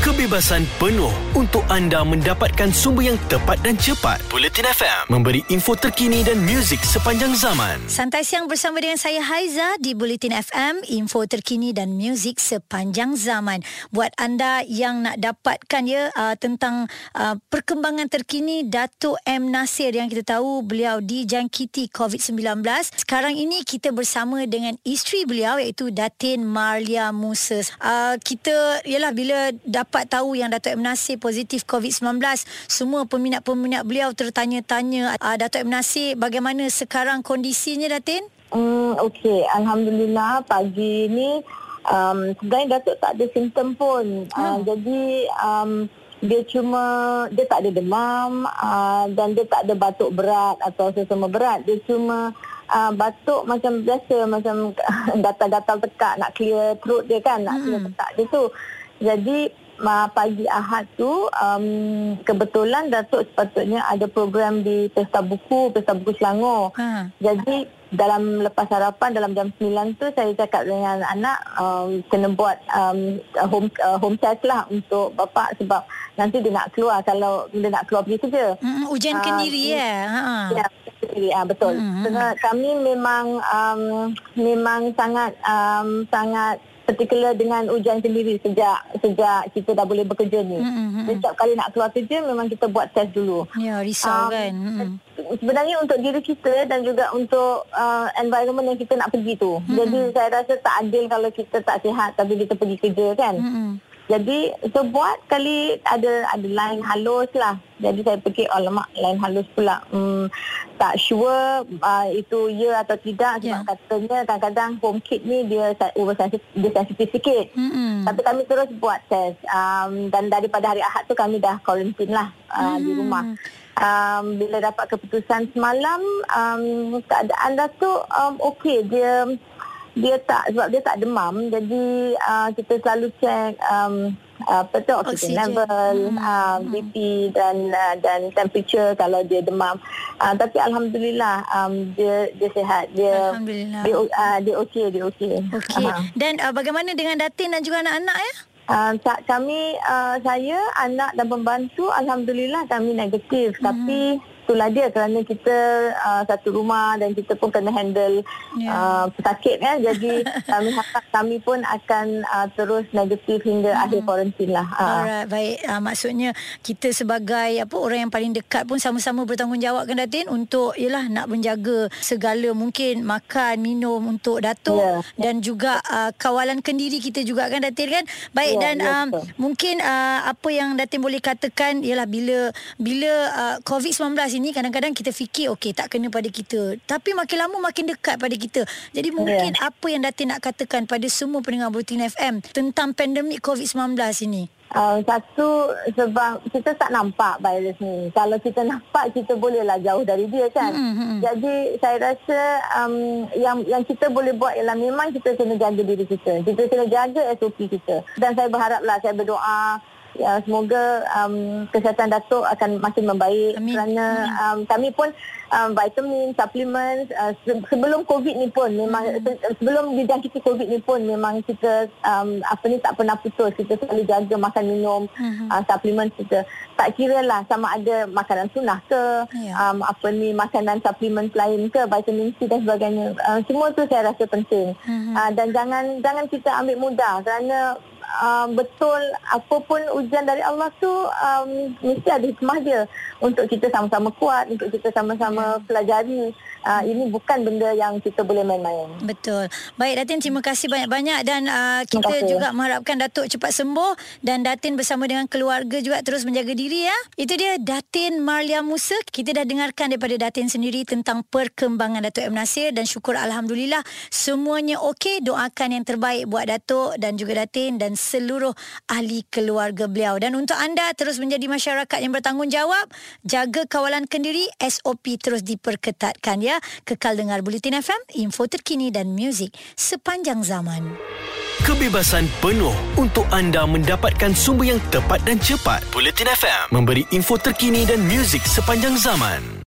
Kebebasan penuh untuk anda mendapatkan sumber yang tepat dan cepat. Bulletin FM memberi info terkini dan muzik sepanjang zaman. Santai siang bersama dengan saya Haiza di Bulletin FM, info terkini dan muzik sepanjang zaman. Buat anda yang nak dapatkan ya uh, tentang uh, perkembangan terkini Datuk M Nasir yang kita tahu beliau dijangkiti COVID-19. Sekarang ini kita bersama dengan isteri beliau iaitu Datin Marlia Musa. Uh, kita ialah bila dapat tahu yang Datuk M Nasir positif COVID-19, semua peminat-peminat beliau tertanya-tanya uh, Datuk M Nasir bagaimana sekarang kondisinya Datin? Hmm, Okey, Alhamdulillah pagi ni um, sebenarnya Datuk tak ada simptom pun. Hmm. Uh, jadi um, dia cuma dia tak ada demam uh, dan dia tak ada batuk berat atau sesama berat. Dia cuma uh, batuk macam biasa macam gatal-gatal tekak nak clear throat dia kan, nak clear Hmm. tekak dia tu. Jadi uh, pagi Ahad tu um, kebetulan Datuk sepatutnya ada program di Pesta Buku, Pesta Buku Selangor. Ha. Jadi dalam lepas sarapan dalam jam 9 tu saya cakap dengan anak um, kena buat um, home uh, home test lah untuk bapa sebab nanti dia nak keluar kalau dia nak keluar pergi kerja. Hmm, ujian Ah, kendiri ya. Ha. Ya, betul. Ah, betul. Hmm, hmm. Sebab kami memang um, memang sangat um, sangat particular dengan ujian sendiri sejak sejak kita dah boleh bekerja ni. Hmm, hmm, hmm. Setiap kali nak keluar kerja memang kita buat test dulu. Ya, risau Um, kan. Hmm. Sebenarnya untuk diri kita dan juga untuk uh, environment yang kita nak pergi tu. Mm-mm. Jadi saya rasa tak adil kalau kita tak sihat tapi kita pergi kerja kan. Hmm. Jadi so buat kali ada ada line halus lah. Jadi saya fikir alamak line halus pula. Hmm, tak sure uh, itu ya atau tidak sebab Ya. katanya kadang-kadang home kit ni dia over sensitif, dia sensitif sikit. Hmm. Tapi kami terus buat test um, dan daripada hari Ahad tu kami dah quarantine lah uh, di Hmm. rumah. Um, bila dapat keputusan semalam um, keadaan Datuk um, okey dia dia tak sebab dia tak demam jadi uh, kita selalu check um, apa tu oxygen Oksigen. level, Hmm, uh, hmm. BP dan uh, dan temperature kalau dia demam. Uh, tapi alhamdulillah um, dia dia sihat. Dia Alhamdulillah. dia uh, dia okey, dia okey. Okey. Aha. Dan uh, bagaimana dengan Datin dan juga anak-anak ya? Uh, tak, kami, uh, saya, anak dan pembantu, Alhamdulillah kami negatif. Hmm. Tapi itulah dia kerana kita uh, satu rumah dan kita pun kena handle Ya. uh, pesakit kan. Jadi kami harap kami pun akan uh, terus negatif hingga Hmm. akhir kuarantin lah. Uh. Alright, baik. Uh, maksudnya kita sebagai apa orang yang paling dekat pun sama-sama bertanggungjawab kan Datin untuk yalah nak menjaga segala mungkin makan, minum untuk Datuk Ya. dan juga uh, kawalan kendiri kita juga kan Datin kan. Baik Ya, dan ya, um, mungkin uh, apa yang Datin boleh katakan ialah bila bila uh, COVID-19 ini kadang-kadang kita fikir okey tak kena pada kita. Tapi makin lama makin dekat pada kita. Jadi mungkin apa yang Datin nak katakan pada semua pendengar Bulletin FM tentang pandemik COVID-19 ini? Uh, satu sebab kita tak nampak virus ni. Kalau kita nampak kita bolehlah jauh dari dia kan. Hmm, hmm, hmm. Jadi saya rasa um, yang yang kita boleh buat ialah memang kita kena jaga diri kita. Kita kena jaga SOP kita. Dan saya berharaplah saya berdoa ya, semoga um, kesihatan Datuk akan makin membaik Amin. kerana um, kami pun um, vitamin, suplemen uh, se- sebelum COVID ni pun memang se- sebelum dijangkiti COVID ni pun memang kita um, apa ni tak pernah putus kita selalu jaga makan minum Mhm. uh, suplemen kita tak kira lah sama ada makanan sunnah ke Ya. um, apa ni makanan suplemen lain ke vitamin C dan sebagainya uh, semua tu saya rasa penting Mhm. uh, dan jangan jangan kita ambil mudah kerana Um, betul apapun ujian dari Allah tu um, mesti ada hikmah dia untuk kita sama-sama kuat untuk kita sama-sama pelajari uh, ini bukan benda yang kita boleh main-main Betul. Baik Datin terima kasih banyak-banyak dan uh, kita juga mengharapkan Datuk cepat sembuh dan Datin bersama dengan keluarga juga terus menjaga diri ya. Itu dia Datin Marlia Musa. Kita dah dengarkan daripada Datin sendiri tentang perkembangan Datuk M Nasir dan syukur alhamdulillah semuanya okey. Doakan yang terbaik buat Datuk dan juga Datin dan seluruh ahli keluarga beliau. Dan untuk anda terus menjadi masyarakat yang bertanggungjawab, jaga kawalan kendiri, SOP terus diperketatkan ya. Kekal dengar Bulletin FM, info terkini dan muzik sepanjang zaman. Kebebasan penuh untuk anda mendapatkan sumber yang tepat dan cepat. Bulletin FM memberi info terkini dan muzik sepanjang zaman.